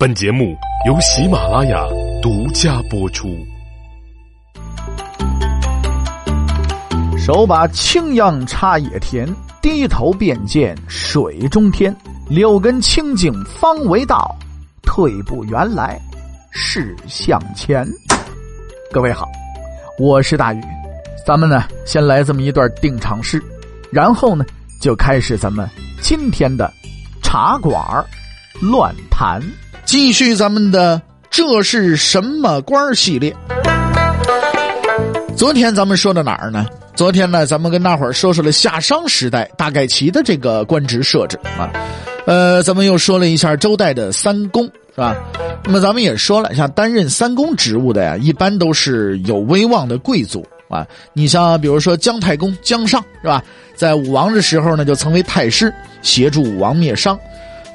本节目由喜马拉雅独家播出。手把青秧插野田，低头便见水中天。六根清净方为道，退步原来是向前。各位好，我是大宇，咱们呢先来这么一段定场诗，然后呢就开始咱们今天的茶馆乱谈。继续咱们的这是什么官系列。昨天咱们说到哪儿呢？昨天呢，咱们跟大伙儿说说了夏商时代大概齐的这个官职设置啊。呃，咱们又说了一下周代的三公是吧？那么咱们也说了，像担任三公职务的呀，一般都是有威望的贵族啊。你像比如说姜太公姜尚是吧？在武王的时候呢，就曾为太师，协助武王灭商。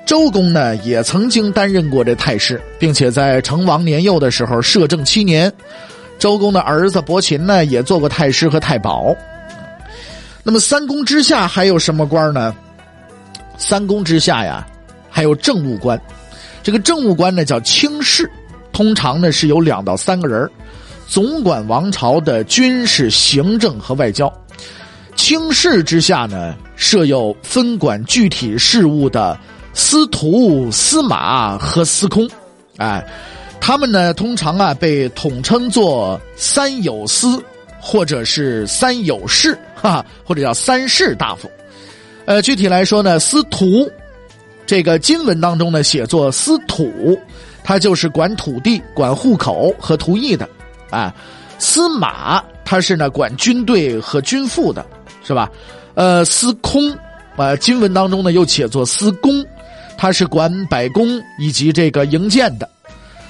周公呢，也曾经担任过这太师，并且在成王年幼的时候摄政七年。周公的儿子伯禽呢，也做过太师和太保。那么三公之下还有什么官呢？三公之下呀，还有政务官。这个政务官呢叫卿士，通常呢是有两到三个人，总管王朝的军事、行政和外交。卿士之下呢，设有分管具体事务的。司徒、司马和司空，哎，他们呢通常啊被统称作三有司，或者是三有士，哈，或者叫三士大夫。呃，具体来说呢，司徒这个经文当中呢写作司土，他就是管土地、管户口和图役的，啊，司马他是呢管军队和军赋的，是吧？呃，司空啊，经文当中呢又写作司公。他是管百工以及这个营建的，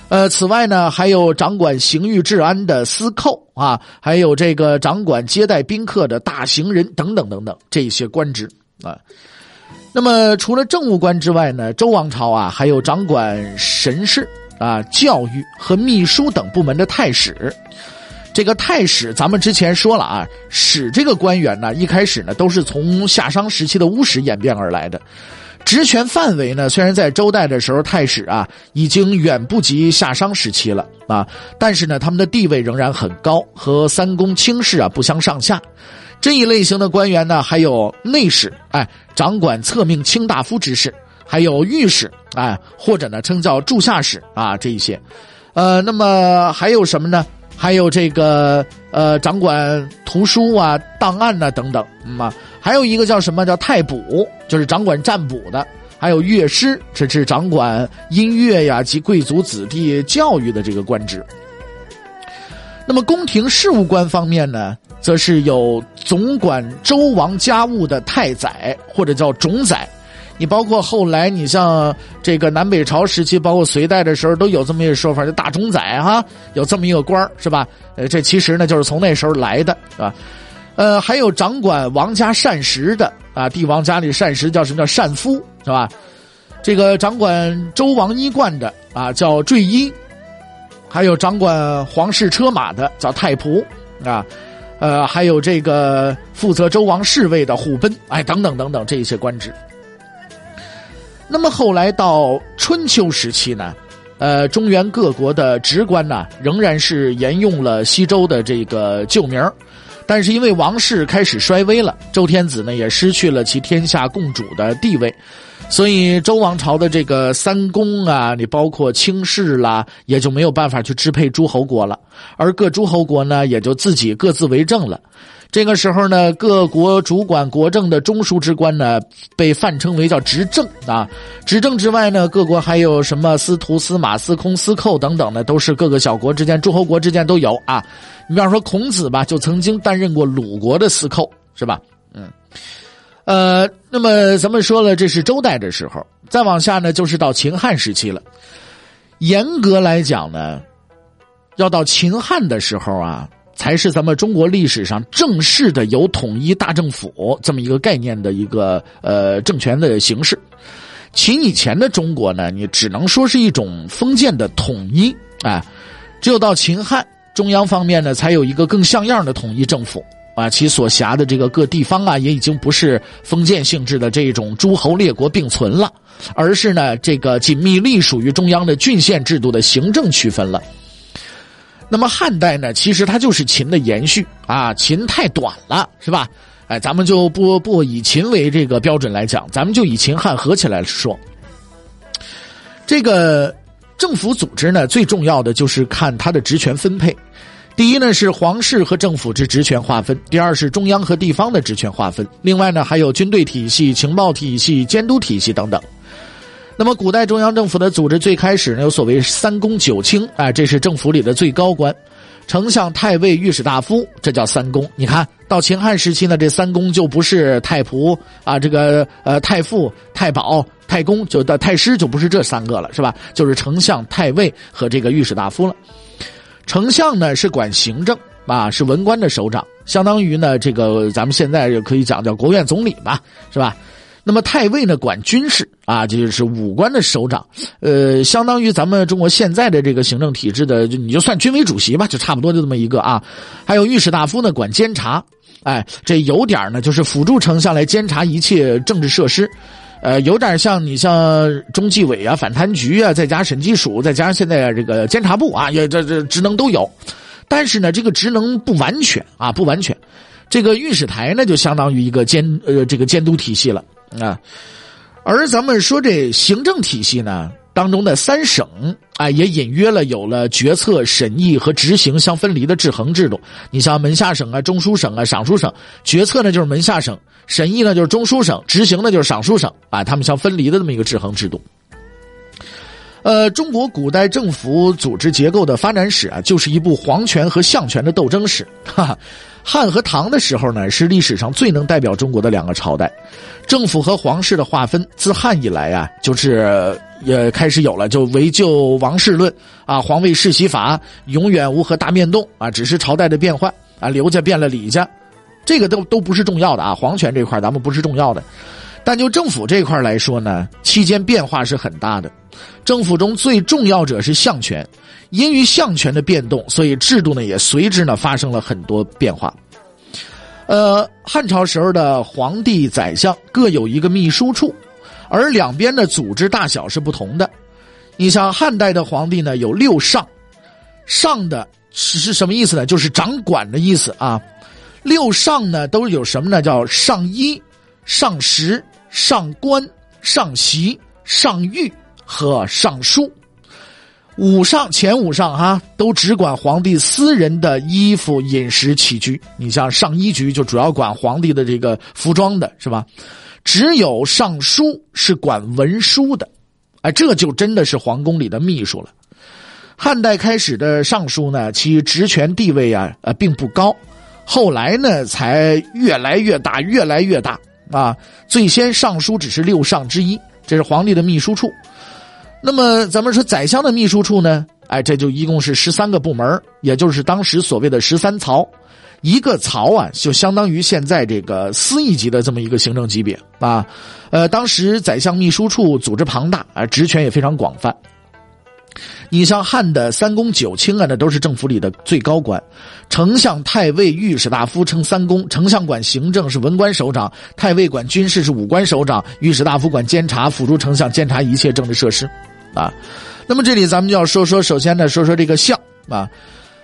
呃，此外呢，还有掌管刑狱治安的司寇啊，还有这个掌管接待宾客的大行人等等等等这些官职啊。那么除了政务官之外呢，周王朝啊还有掌管神事啊、教育和秘书等部门的太史。这个太史咱们之前说了啊，史这个官员呢，一开始呢都是从夏商时期的巫史演变而来的。职权范围呢？虽然在周代的时候，太史啊已经远不及夏商时期了啊，但是呢，他们的地位仍然很高，和三公卿士啊不相上下。这一类型的官员呢，还有内史，哎，掌管册命卿大夫之事；还有御史，哎，或者呢称叫柱下史啊，这一些。呃，那么还有什么呢？还有这个呃，掌管图书啊、档案啊等等，啊。还有一个叫什么叫太卜，就是掌管占卜的；还有乐师，这是掌管音乐呀及贵族子弟教育的这个官职。那么宫廷事务官方面呢，则是有总管周王家务的太宰或者叫种宰。你包括后来，你像这个南北朝时期，包括隋代的时候，都有这么一个说法，叫大种宰哈，有这么一个官是吧？呃，这其实呢，就是从那时候来的，是吧？呃，还有掌管王家膳食的啊，帝王家里膳食叫什么叫膳夫是吧？这个掌管周王衣冠的啊叫坠衣，还有掌管皇室车马的叫太仆啊，呃，还有这个负责周王侍卫的虎贲，哎，等等等等这一些官职。那么后来到春秋时期呢，呃，中原各国的职官呢，仍然是沿用了西周的这个旧名儿但是因为王室开始衰微了，周天子呢也失去了其天下共主的地位，所以周王朝的这个三公啊，你包括卿士啦，也就没有办法去支配诸侯国了，而各诸侯国呢也就自己各自为政了。这个时候呢，各国主管国政的中枢之官呢，被泛称为叫执政啊。执政之外呢，各国还有什么司徒、司马、司空、司寇等等呢，都是各个小国之间、诸侯国之间都有啊。你比方说孔子吧，就曾经担任过鲁国的司寇，是吧？嗯，呃，那么咱们说了，这是周代的时候，再往下呢，就是到秦汉时期了。严格来讲呢，要到秦汉的时候啊。才是咱们中国历史上正式的有统一大政府这么一个概念的一个呃政权的形式。秦以前的中国呢，你只能说是一种封建的统一啊。只有到秦汉，中央方面呢才有一个更像样的统一政府啊，其所辖的这个各地方啊，也已经不是封建性质的这种诸侯列国并存了，而是呢这个紧密隶属于中央的郡县制度的行政区分了。那么汉代呢，其实它就是秦的延续啊，秦太短了，是吧？哎，咱们就不不以秦为这个标准来讲，咱们就以秦汉合起来说。这个政府组织呢，最重要的就是看它的职权分配。第一呢是皇室和政府之职权划分，第二是中央和地方的职权划分，另外呢还有军队体系、情报体系、监督体系等等。那么古代中央政府的组织最开始呢有所谓三公九卿，哎，这是政府里的最高官，丞相、太尉、御史大夫，这叫三公。你看到秦汉时期呢，这三公就不是太仆啊，这个呃太傅、太保、太公，就的太师就不是这三个了，是吧？就是丞相、太尉和这个御史大夫了。丞相呢是管行政啊，是文官的首长，相当于呢这个咱们现在就可以讲叫国务院总理吧，是吧？那么太尉呢管军事啊，这就是武官的首长，呃，相当于咱们中国现在的这个行政体制的，就你就算军委主席吧，就差不多就这么一个啊。还有御史大夫呢管监察，哎，这有点呢就是辅助丞相来监察一切政治设施。呃，有点像你像中纪委啊、反贪局啊，再加审计署，再加上现在这个监察部啊，也这这职能都有。但是呢，这个职能不完全啊，不完全。这个御史台呢，就相当于一个监呃这个监督体系了啊。而咱们说这行政体系呢。当中的三省啊，也隐约了有了决策、审议和执行相分离的制衡制度。你像门下省啊、中书省啊、尚书省，决策呢就是门下省，审议呢就是中书省，执行呢就是尚书省啊，他们相分离的这么一个制衡制度。呃，中国古代政府组织结构的发展史啊，就是一部皇权和相权的斗争史。哈哈。汉和唐的时候呢，是历史上最能代表中国的两个朝代。政府和皇室的划分，自汉以来啊，就是也开始有了，就唯就王室论啊，皇位世袭法永远无和大变动啊，只是朝代的变换啊，刘家变了李家，这个都都不是重要的啊，皇权这块咱们不是重要的。但就政府这块来说呢，期间变化是很大的。政府中最重要者是相权。因于相权的变动，所以制度呢也随之呢发生了很多变化。呃，汉朝时候的皇帝、宰相各有一个秘书处，而两边的组织大小是不同的。你像汉代的皇帝呢，有六上，上的是是什么意思呢？就是掌管的意思啊。六上呢都有什么呢？叫上衣、上食、上官、上席、上御和上书。五上前五上哈，都只管皇帝私人的衣服、饮食、起居。你像上衣局就主要管皇帝的这个服装的，是吧？只有尚书是管文书的，哎，这就真的是皇宫里的秘书了。汉代开始的尚书呢，其职权地位啊，呃，并不高，后来呢，才越来越大，越来越大啊。最先尚书只是六上之一，这是皇帝的秘书处。那么咱们说宰相的秘书处呢？哎，这就一共是十三个部门，也就是当时所谓的十三曹。一个曹啊，就相当于现在这个司一级的这么一个行政级别啊。呃，当时宰相秘书处组织庞大啊，职权也非常广泛。你像汉的三公九卿啊，那都是政府里的最高官。丞相、太尉、御史大夫称三公。丞相管行政，是文官首长；太尉管军事，是武官首长；御史大夫管监察，辅助丞相监察一切政治设施。啊，那么这里咱们就要说说，首先呢，说说这个相啊，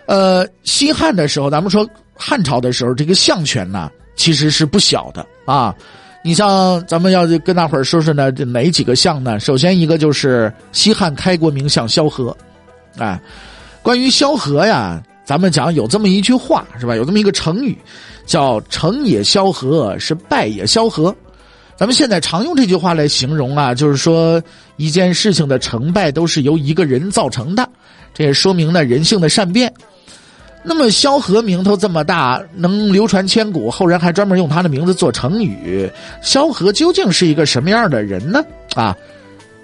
呃，西汉的时候，咱们说汉朝的时候，这个相权呢，其实是不小的啊。你像咱们要跟大伙儿说说呢，这哪几个相呢？首先一个就是西汉开国名相萧何，啊，关于萧何呀，咱们讲有这么一句话是吧？有这么一个成语，叫成也萧何，是败也萧何。咱们现在常用这句话来形容啊，就是说一件事情的成败都是由一个人造成的，这也说明了人性的善变。那么萧何名头这么大，能流传千古，后人还专门用他的名字做成语。萧何究竟是一个什么样的人呢？啊，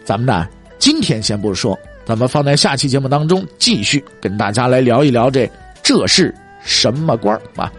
咱们呢今天先不说，咱们放在下期节目当中继续跟大家来聊一聊这这是什么官啊。